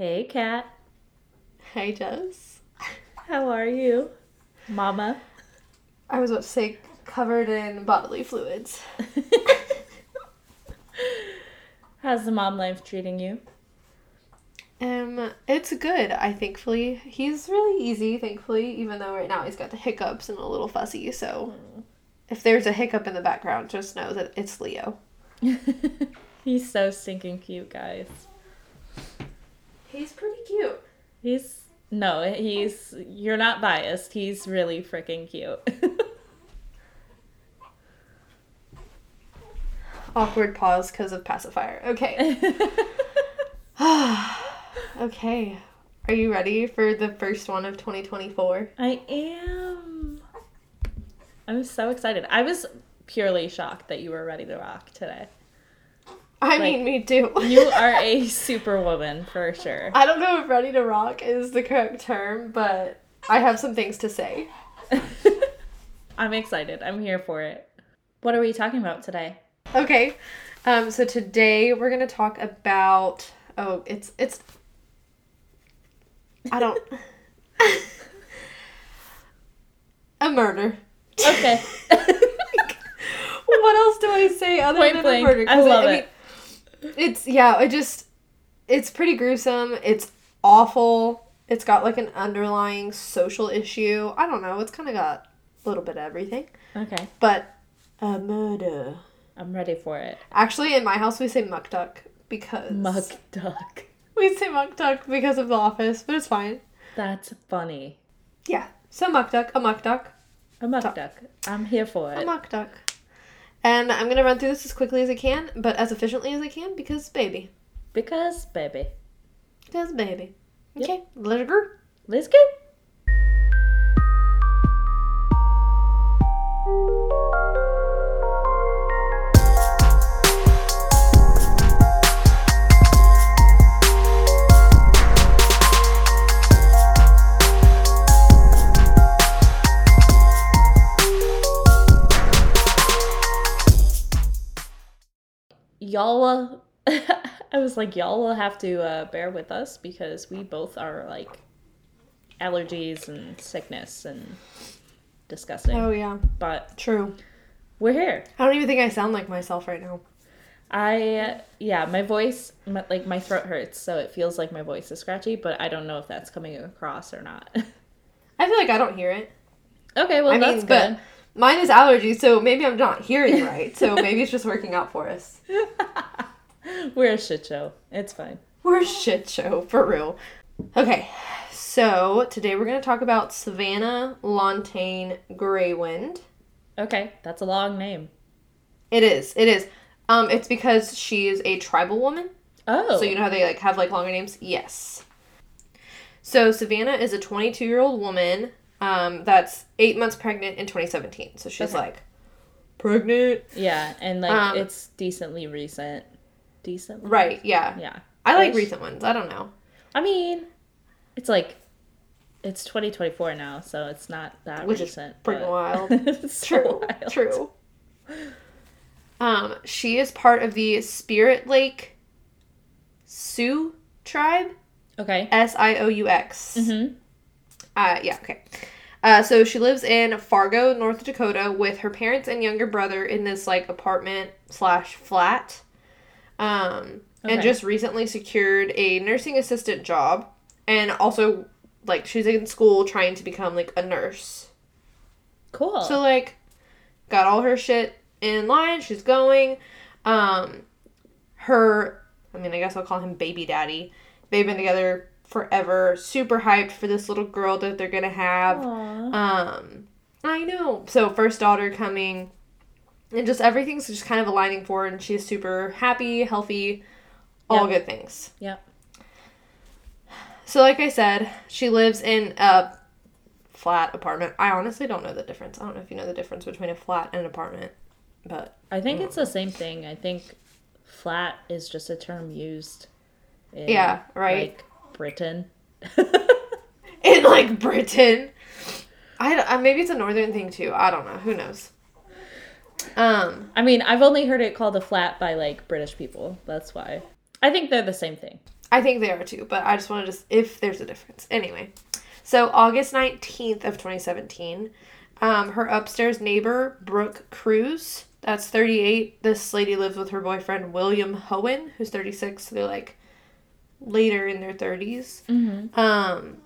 Hey, Kat. Hey, Jess. How are you, Mama? I was about to say covered in bodily fluids. How's the mom life treating you? Um, it's good. I thankfully he's really easy. Thankfully, even though right now he's got the hiccups and a little fussy. So, if there's a hiccup in the background, just know that it's Leo. He's so stinking cute, guys. He's pretty cute. He's no, he's you're not biased. He's really freaking cute. Awkward pause because of pacifier. Okay. okay. Are you ready for the first one of 2024? I am. I'm so excited. I was purely shocked that you were ready to rock today. I Like, mean, me too. You are a superwoman for sure. I don't know if ready to rock is the correct term, but I have some things to say. I'm excited. I'm here for it. What are we talking about today? Okay. Um, so today we're gonna talk about oh, it's it's I don't a murder. Okay. what else do I say other Point than blank. a murder? I love mean, it. It's yeah, it just it's pretty gruesome. It's awful. It's got like an underlying social issue. I don't know. It's kind of got a little bit of everything, Okay. but a murder. I'm ready for it. Actually, in my house we say muck duck because Mug duck. we say muck duck because of the office, but it's fine. That's funny. Yeah. So muck duck, a muck duck, A mug Duck. duck. I'm here for it. a muck duck. And I'm gonna run through this as quickly as I can, but as efficiently as I can because baby. Because, baby. Because baby. Yep. Okay, let it go. Let's go. Y'all. I was like, y'all will have to uh, bear with us because we both are like allergies and sickness and disgusting. Oh yeah, But true. we're here. I don't even think I sound like myself right now. I yeah, my voice my, like my throat hurts, so it feels like my voice is scratchy, but I don't know if that's coming across or not. I feel like I don't hear it. okay, well I that's mean, good. Mine is allergies, so maybe I'm not hearing right. So maybe it's just working out for us. we're a shit show. It's fine. We're a shit show for real. Okay, so today we're gonna talk about Savannah Lontaine Greywind. Okay, that's a long name. It is. It is. Um, it's because she is a tribal woman. Oh, So you know how they like have like longer names? Yes. So Savanna is a 22 year old woman um, that's eight months pregnant in 2017. So she's Okay. like pregnant. yeah, and like Um, it's decently recent. Decent. Right. Yeah. Yeah, I like Ish. recent ones. I don't know. I mean, it's like it's 2024 now, so it's not that Which is recent. pretty but- wild. It's True. wild. True. Um, she is part of the Spirit Lake Sioux tribe. Okay. S I O U X. Mm-hmm. Uh, yeah, okay. Uh, so she lives in Fargo, North Dakota, with her parents and younger brother in this like apartment slash flat. Um, and just recently secured a nursing assistant job, and also like she's in school trying to become like a nurse. Cool. So like, got all her shit in line. She's going. Um, her, I mean, I guess I'll call him baby daddy. They've been together forever. Super hyped for this little girl that they're gonna have. Aw. Um, I know. So first daughter coming, and just everything's just kind of aligning for her, and she's super happy, healthy, all Yep. good things. Yep. So like I said, she lives in a flat apartment. I honestly don't know the difference. I don't know if you know the difference between a flat and an apartment, but I think it's the same thing. I think flat is just a term used. In, Yeah, right. Like Britain. in like Britain, I, uh, maybe it's a northern thing too. I don't know. Who knows? Um, I mean, I've only heard it called a flat by like British people. That's why. I think they're the same thing. I think they are too, but I just want to just if there's a difference. Anyway, so August nineteenth of twenty seventeen, um, her upstairs neighbor Brooke Crews, that's thirty eight. This lady lives with her boyfriend William Hoehn, who's thirty six. So they're like later in their 30s. Mm-hmm. Um,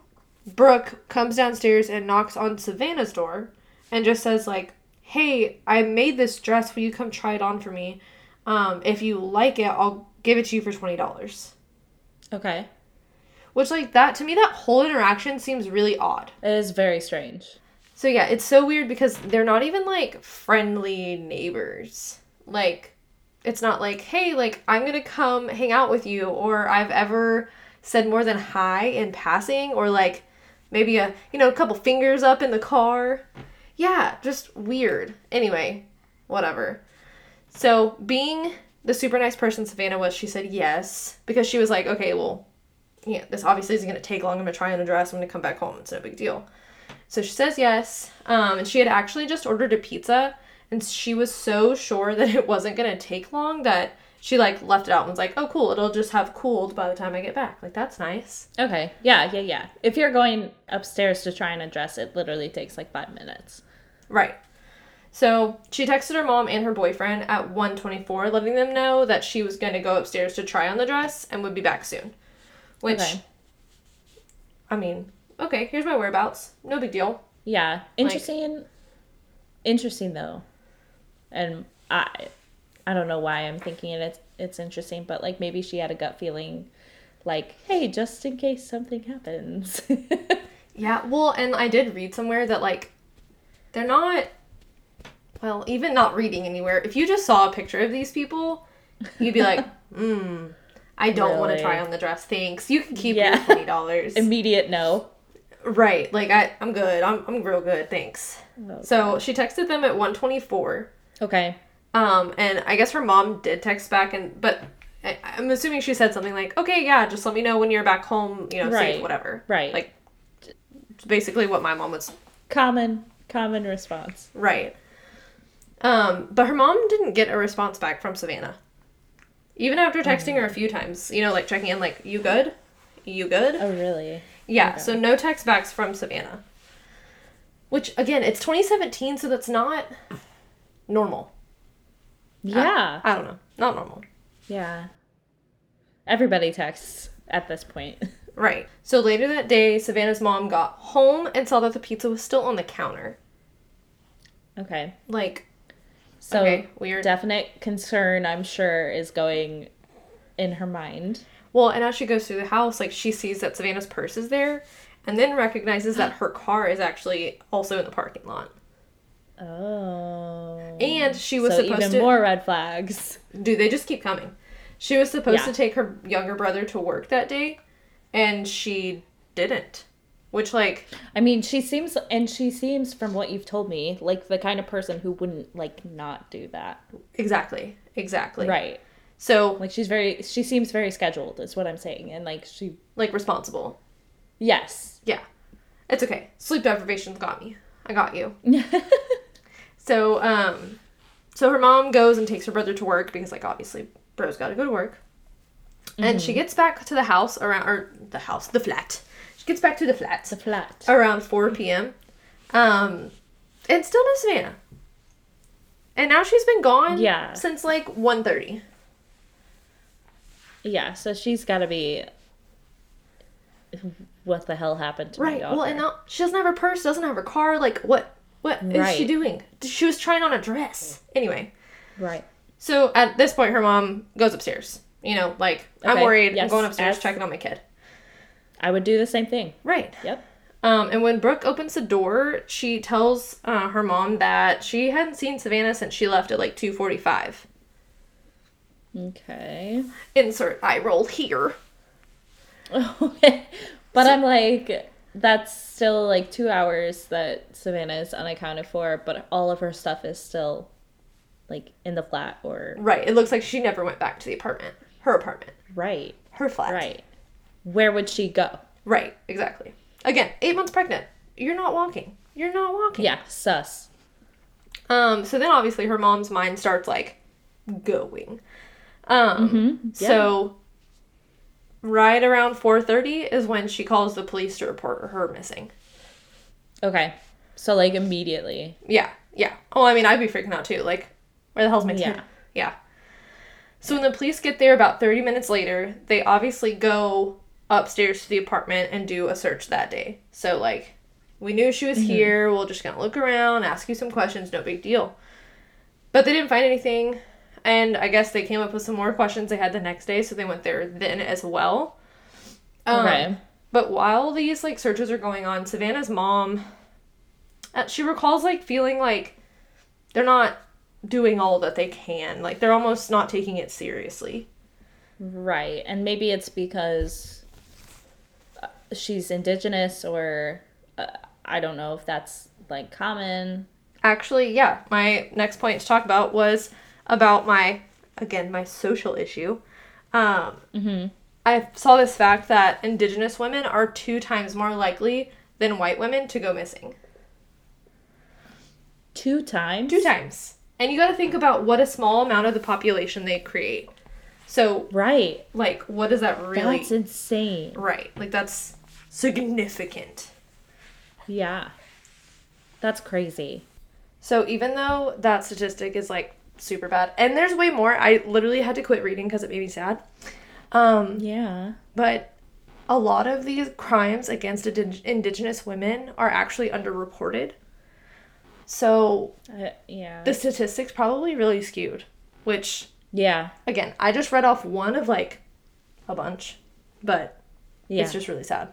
Brooke comes downstairs and knocks on Savanna's door and just says like, "Hey, I made this dress. Will you come try it on for me? Um, if you like it, I'll give it to you for twenty dollars." Okay. Which like that to me, that whole interaction seems really odd. It is very strange. So yeah, it's so weird because they're not even like friendly neighbors. Like it's not like, "Hey, like I'm to come hang out with you," or I've ever said more than hi in passing or like maybe a, you know, a couple fingers up in the car. Yeah, just weird. Anyway, whatever. So, being the super nice person Savanna was, she said yes because she was like, "Okay, well, yeah, this obviously isn't to take long. I'm to try on a dress. I'm to come back home. It's no big deal." So she says yes. Um, and she had actually just ordered a pizza, and she was so sure that it wasn't gonna take long that she like left it out and was like, "Oh, cool! It'll just have cooled by the time I get back." Like that's nice. Okay. Yeah, yeah, yeah. If you're going upstairs to try and address it, literally takes like five minutes. Right. So she texted her mom and her boyfriend at 1:24, letting them know that she was going to go upstairs to try on the dress and would be back soon. Which, Okay. I mean, okay, here's my whereabouts. No big deal. Yeah. Interesting. interesting though. And I I don't know why I'm thinking it. it's it's interesting, but like maybe she had a gut feeling like, hey, just in case something happens. Yeah, well, and I did read somewhere that like they're not well, even not reading anywhere. If you just saw a picture of these people, you'd be like, "Hmm, I don't want to try on the dress. Thanks. You can keep Yeah. your twenty dollars." Immediate no. right? Like I, I'm good. I'm, I'm real good. Thanks. So she texted them at one twenty four. Okay. Um, and I guess her mom did text back, and but I, I'm assuming she said something like, "Okay, yeah, just let me know when you're back home. You know, Right. safe, whatever." Right. Like, it's basically what my mom was Common common response. Right. Um, but her mom didn't get a response back from Savanna. Even after texting her a few times, you know, like checking in, like, you good? You good? Oh really? yeah, okay. so no text backs from Savanna. Which, again, it's 2017, so that's not normal. Yeah. I don't know. Not normal. yeah. Everybody texts at this point. Right. So later that day, Savanna's mom got home and saw that the pizza was still on the counter. Okay. Like, So Okay, weird. definite concern I'm sure is going in her mind. Well, and as she goes through the house, like she sees that Savanna's purse is there, and then recognizes that her car is actually also in the parking lot. Oh. And she was so supposed even to. more red flags. Do they just keep coming. She was supposed Yeah. to take her younger brother to work that day, and she didn't. Which, like, I mean, she seems and she seems from what you've told me like the kind of person who wouldn't like not do that. exactly, exactly. Right. So, Like she's very she seems very scheduled is what I'm saying and like she like, responsible. yes. Yeah. It's okay. Sleep deprivation's got me. I got you. So, um, so her mom goes and takes her brother to work because, like, obviously, bro's got to go to work. And she gets back to the house around, or the house, the flat. She gets back to the flat The flat. around 4 p.m. Um, and still no Savannah. And now she's been gone Yeah. since like 1.30. Yeah, so she's got to be what the hell happened to my Right. Well, and now she doesn't have her purse, doesn't have her car. Like, what? What is she doing? She was trying on a dress. Anyway. right. So at this point, her mom goes upstairs. You know, like I'm Okay, worried. I'm going upstairs as- checking on my kid. I would do the same thing. Right. Yep. Um, and when Brooke opens the door, she tells uh, her mom that she hadn't seen Savanna since she left at like 2:45. Okay. Insert eye roll here. Okay. But I'm like, that's still like two hours that Savanna is unaccounted for, but all of her stuff is still like in the flat or Right. It looks like she never went back to the apartment. Her apartment. right, Her flat. right. Where would she go? Right. Exactly. Again, eight months pregnant. You're not walking. You're not walking. Yeah, sus. Um, so then obviously her mom's mind starts like going. Um, Mm-hmm. so right around 4:30 is when she calls the police to report her missing. Okay. So like immediately. Yeah, yeah. Oh, I mean, I'd be freaking out too. Like, where the hell's my kid? Yeah. Yeah. So when the police get there about 30 minutes later, they obviously go upstairs to the apartment and do a search that day. So, like, we knew she was mm-hmm. here. We're just gonna look around, ask you some questions, no big deal. But they didn't find anything. And I guess they came up with some more questions they had the next day, so they went there then as well. Um, Okay. But while these like searches are going on, Savanna's mom, uh, she recalls like feeling like they're not doing all that they can. Like they're almost not taking it seriously. Right. And maybe it's because uh, she's indigenous or uh, I don't know if that's like common. Actually, yeah, my next point to talk about was about my again my social issue. Um, Mhm. I saw this fact that indigenous women are two times more likely than white women to go missing. Two times? Two times. And you got to think about what a small amount of the population they create. So, Right. like, what does that really? That's insane. right. Like, that's significant. Yeah. That's crazy. So, even though that statistic is like super bad, and there's way more, I literally had to quit reading because it made me sad. Um, Yeah. but a lot of these crimes against indig- indigenous women are actually underreported. So, Uh, yeah. the statistics probably really skewed, which yeah. again, I just read off one of like a bunch, but Yeah. it's just really sad.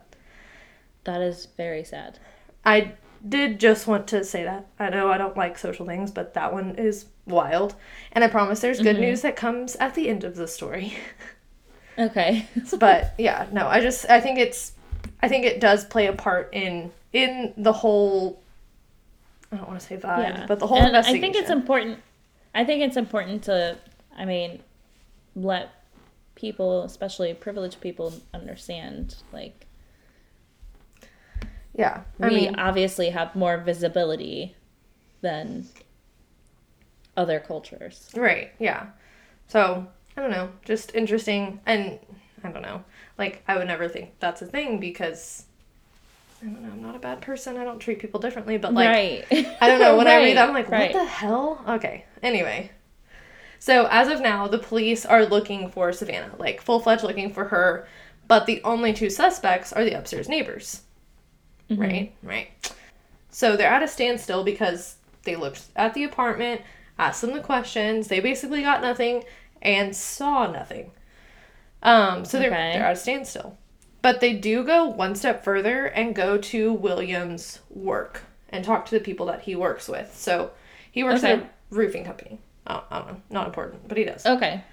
that is very sad. I did just want to say that. I know I don't like social things, but that one is wild. And I promise there's good mm-hmm. news that comes at the end of the story. Okay. but yeah, no, I just I think it's I think it does play a part in in the whole I don't want to say vibe, yeah. but the whole and investigation. I think it's important. I think it's important to, I mean, let people, especially privileged people, understand like yeah. I we mean, obviously have more visibility than other cultures. Right, yeah. So, I don't know, just interesting and I don't know. Like I would never think that's a thing because I don't know, I'm not a bad person. I don't treat people differently, but like right. I don't know, when I read that I'm like, right. what the hell? Okay. Anyway. So, as of now, the police are looking for Savanna, like full-fledged looking for her, but the only two suspects are the upstairs neighbors. Mm-hmm. Right? Right. So, they're at a standstill because they looked at the apartment, asked them the questions, they basically got nothing and saw nothing. Um, so they're, Okay. they're at a standstill. But they do go one step further and go to William's work and talk to the people that he works with. So he works at a roofing company. Oh, I don't know, not important, but he does. Okay.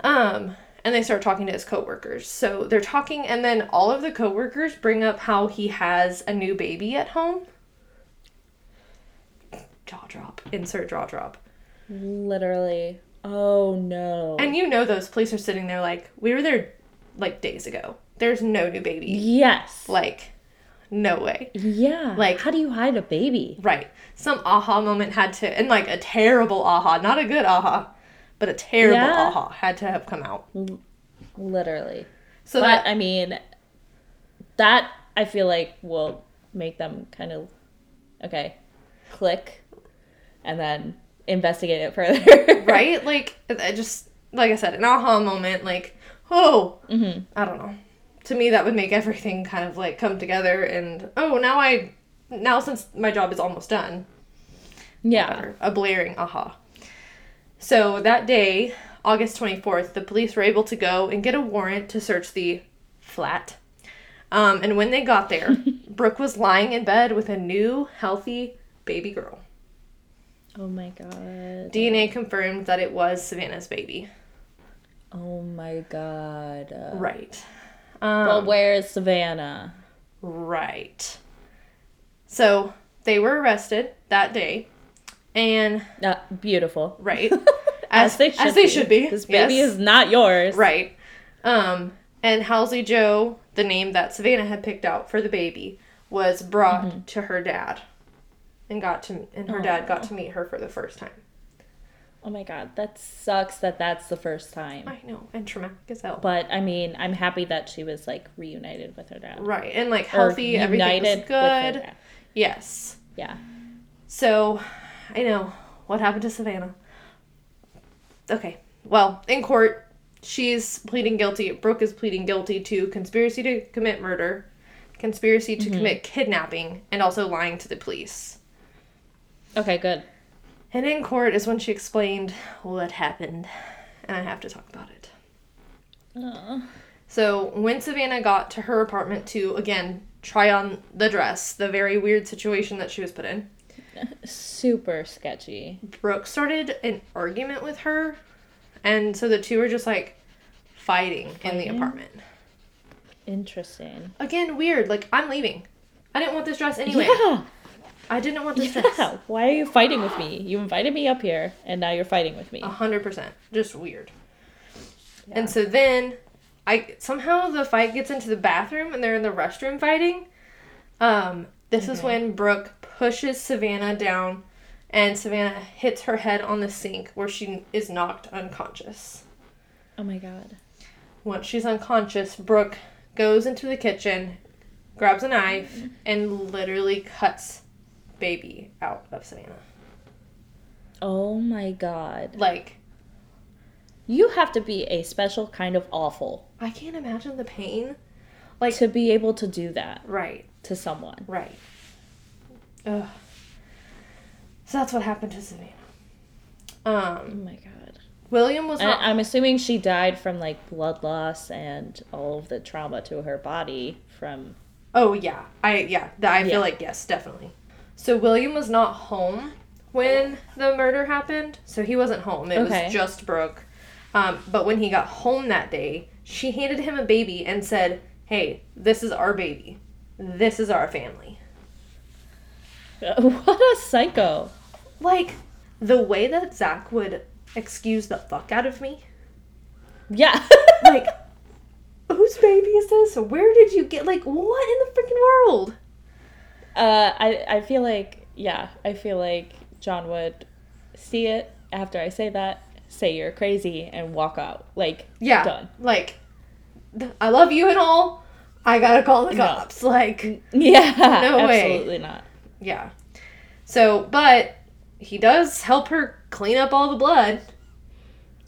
Um, and they start talking to his coworkers. So they're talking, and then all of the coworkers bring up how he has a new baby at home. Jaw drop. Insert jaw drop. Literally. Oh no. And you know those police are sitting there like, we were there like days ago. There's no new baby. yes. Like, no way. yeah. like- how do you hide a baby? Right. Some aha moment had to, and like a terrible aha, not a good aha, but a terrible Yeah. aha had to have come out. Literally. So but that, I mean, that I feel like will make them kind of okay, click, and then investigate it further. right? Like, I just, like I said, an aha moment, like, oh, hmm I don't know. To me, that would make everything kind of like come together, and oh, now I, now since my job is almost done, Yeah. or a blaring aha. So that day, August 24th, the police were able to go and get a warrant to search the flat. Um, and when they got there, Brooke was lying in bed with a new, healthy baby girl. Oh my god. DNA confirmed that it was Savanna's baby. Oh my god. Right. Well, Um, where's Savanna? right. So they were arrested that day. And, Uh, beautiful. right. As, they should as they be. should be. This baby yes. is not yours. Right. Um, and Halsey Joe, the name that Savanna had picked out for the baby, was brought Mm-hmm. to her dad, and got to and her oh, dad got to meet her for the first time. Oh my god, that sucks that that's the first time. I know, and traumatic as hell. But I mean, I'm happy that she was like reunited with her dad. right, and like Or healthy, everything was good. Yes. Yeah. So, I know what happened to Savanna. Okay. Well, in court, she's pleading guilty. Brooke is pleading guilty to conspiracy to commit murder, conspiracy to mm-hmm. commit kidnapping, and also lying to the police. Okay, good. And in court is when she explained what happened, and I have to talk about it. Uh, So, when Savanna got to her apartment to, again, try on the dress, the very weird situation that she was put in, super sketchy. Brooke started an argument with her, and so the two were just like fighting, in the apartment. Interesting. Again, weird. Like, I'm leaving. I didn't want this dress anyway. Yeah. I didn't want this. Yeah. Why are you fighting with me? You invited me up here, and now you're fighting with me. A hundred percent. Just weird. Yeah. And so then I somehow the fight gets into the bathroom and they're in the restroom fighting. Um, this is when Brooke pushes Savanna down and Savanna hits her head on the sink where she is knocked unconscious. Oh my god. Once she's unconscious, Brooke goes into the kitchen, grabs a knife, and literally cuts baby out of Savanna. Oh my god. Like, You have to be a special kind of awful I can't imagine the pain. Like, to be able to do that right. to someone. Right. Ugh. So that's what happened to Savanna. Um, Oh my god. William was not. I'm assuming she died from like blood loss and all of the trauma to her body from. oh yeah, I yeah. That I Yeah. feel like yes, definitely. So William was not home when the murder happened, so he wasn't home. It Okay. was just Brooke. Um, but when he got home that day, she handed him a baby and said, "Hey, this is our baby. This is our family." What a psycho. Like the way that Zach would excuse the fuck out of me. Yeah. like whose baby is this where did you get like what in the freaking world uh, I I feel like yeah, I feel like John would see it after I say that, say you're crazy, and walk out. Like yeah done. like i love you and all i gotta call the No. cops like Yeah. No way. Absolutely not. yeah so but he does help her clean up all the blood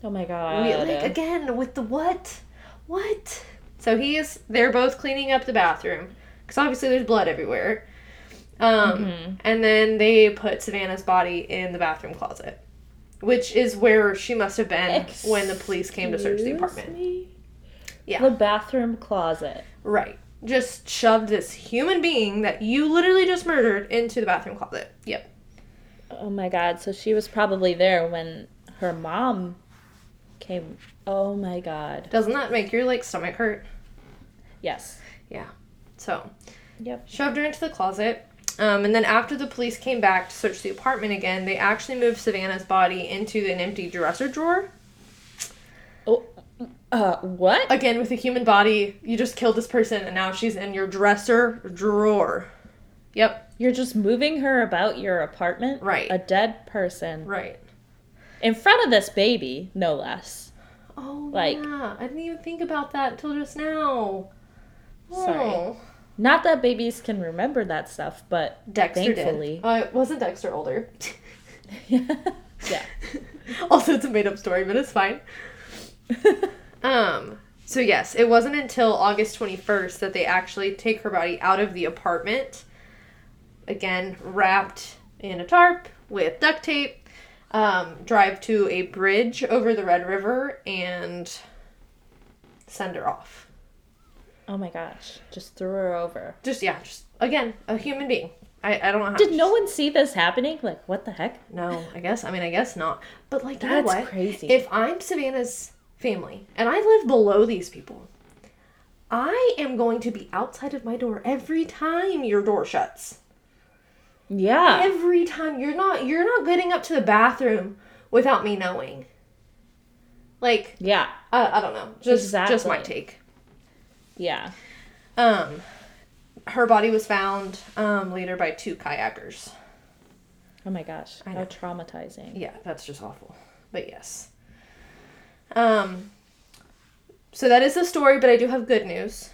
Oh my god. We- like again with the what what so he is they're both cleaning up the bathroom because obviously there's blood everywhere um Mhm. and then they put savanna's body in the bathroom closet which is where she must have been when the police came to search the apartment me? Yeah. The bathroom closet. right just shoved this human being that you literally just murdered into the bathroom closet yep Oh my god. So she was probably there when her mom came. Oh my god. doesn't that make your like stomach hurt Yes. Yeah. So Yep. shoved her into the closet. Um, and then after the police came back to search the apartment again, they actually moved Savanna's body into an empty dresser drawer. Oh, uh, what? Again, with a human body, you just killed this person, and now she's in your dresser drawer. Yep, You're just moving her about your apartment? Right. A dead person. right. In front of this baby, no less. Oh, Like- yeah. I didn't even think about that until just now. Sorry. Oh. Not that babies can remember that stuff, but Dexter Thankfully. did. Uh, wasn't Dexter older? yeah. also, it's a made up story, but it's fine. Um, so yes, it wasn't until August 21st that they actually take her body out of the apartment. Again, wrapped in a tarp with duct tape. Um, drive to a bridge over the Red River and send her off. Oh my gosh. Just threw her over. Just yeah, just again, a human being. I, I don't know how Did no one see this happening? Like, what the heck? No, I guess I mean I guess not. But like you know That's crazy. If I'm Savanna's family and I live below these people, I am going to be outside of my door every time your door shuts. Yeah. Every time you're not you're not getting up to the bathroom without me knowing. Like Yeah. I, I don't know. Just just my take. Yeah. Um her body was found um later by two kayakers. Oh my gosh. I How know. traumatizing. Yeah, that's just awful. but yes. Um. So that is the story, but I do have good news.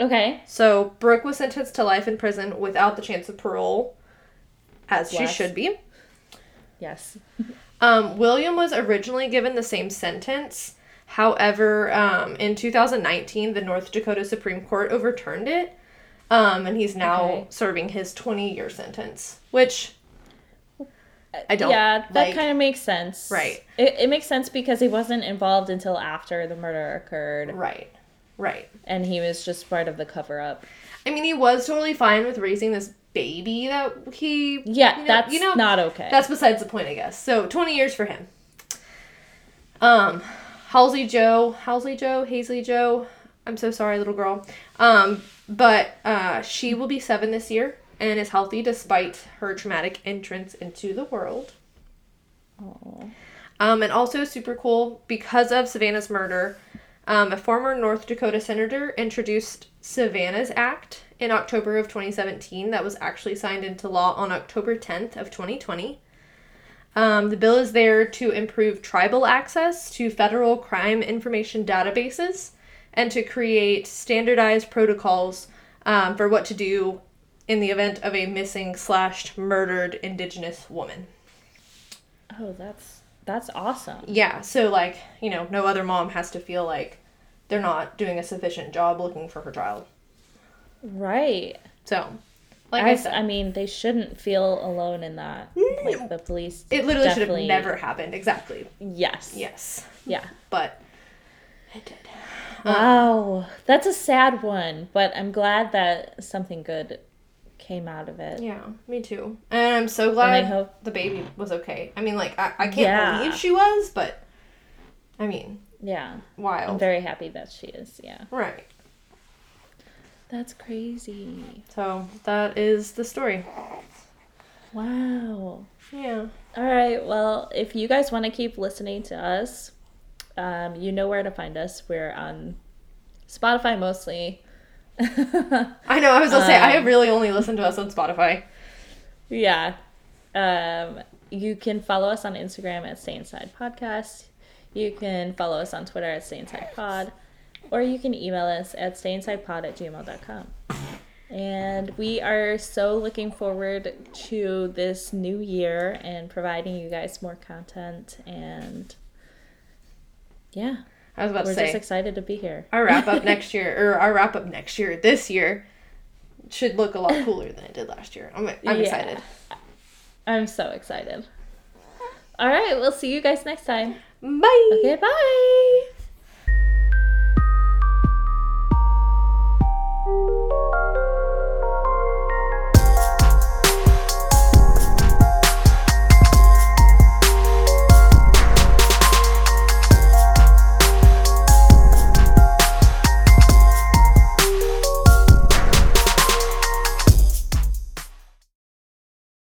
Okay. So Brooke was sentenced to life in prison without the chance of parole, as she should be. Yes. Um, William was originally given the same sentence. However, um, in 2019, the North Dakota Supreme Court overturned it. Um, and he's now Okay. serving his 20 year sentence, which I don't Yeah, that like- kind of makes sense. Right. It, it makes sense because he wasn't involved until after the murder occurred, Right. Right. and he was just part of the cover up. I mean, he was totally fine with raising this baby that he. Yeah, you know- that's you know, not okay. That's besides the point, I guess. So 20 years for him. Um, Halsey Joe, Halsey Joe, Haisley Jo. I'm so sorry, little girl. Um, but uh, she will be seven this year and is healthy despite her traumatic entrance into the world. Aw. Um, and also super cool because of Savanna's murder. Um, a former North Dakota senator introduced Savanna's Act in October of 2017 that was actually signed into law on October 10th of 2020. Um, the bill is there to improve tribal access to federal crime information databases and to create standardized protocols um, for what to do in the event of a missing slash murdered indigenous woman. Oh, that's that's awesome. Yeah, so like, you know, no other mom has to feel like they're not doing a sufficient job looking for her child. Right. So, like I, I, said, I mean, they shouldn't feel alone in that. Like the police. it literally should have never happened. Exactly. Yes. Yes. Yeah. But it did. Um, wow, that's a sad one, but I'm glad that something good came out of it. Yeah, me too. And I'm so glad hope the baby was okay. I mean, like, I, I can't Yeah. believe she was, but I mean, Yeah, I'm very happy that she is. Yeah, right. That's crazy. So, that is the story. Wow. Yeah. All right. Well, if you guys want to keep listening to us, um, you know where to find us. We're on Spotify mostly. I know, I was gonna say, I Um, really only listen to us on Spotify. yeah. Um, you can follow us on Instagram at Stay Inside Podcast. You can follow us on Twitter at Stay Inside Pod. Or you can email us at stayinsidepod at gmail.com. And we are so looking forward to this new year and providing you guys more content. And yeah, I was about we're to say, just excited to be here. our wrap up next year, or our wrap up next year, this year, should look a lot cooler than it did last year. I'm, I'm Yeah. excited. I'm so excited. All right, we'll see you guys next time. Bye. Okay, bye.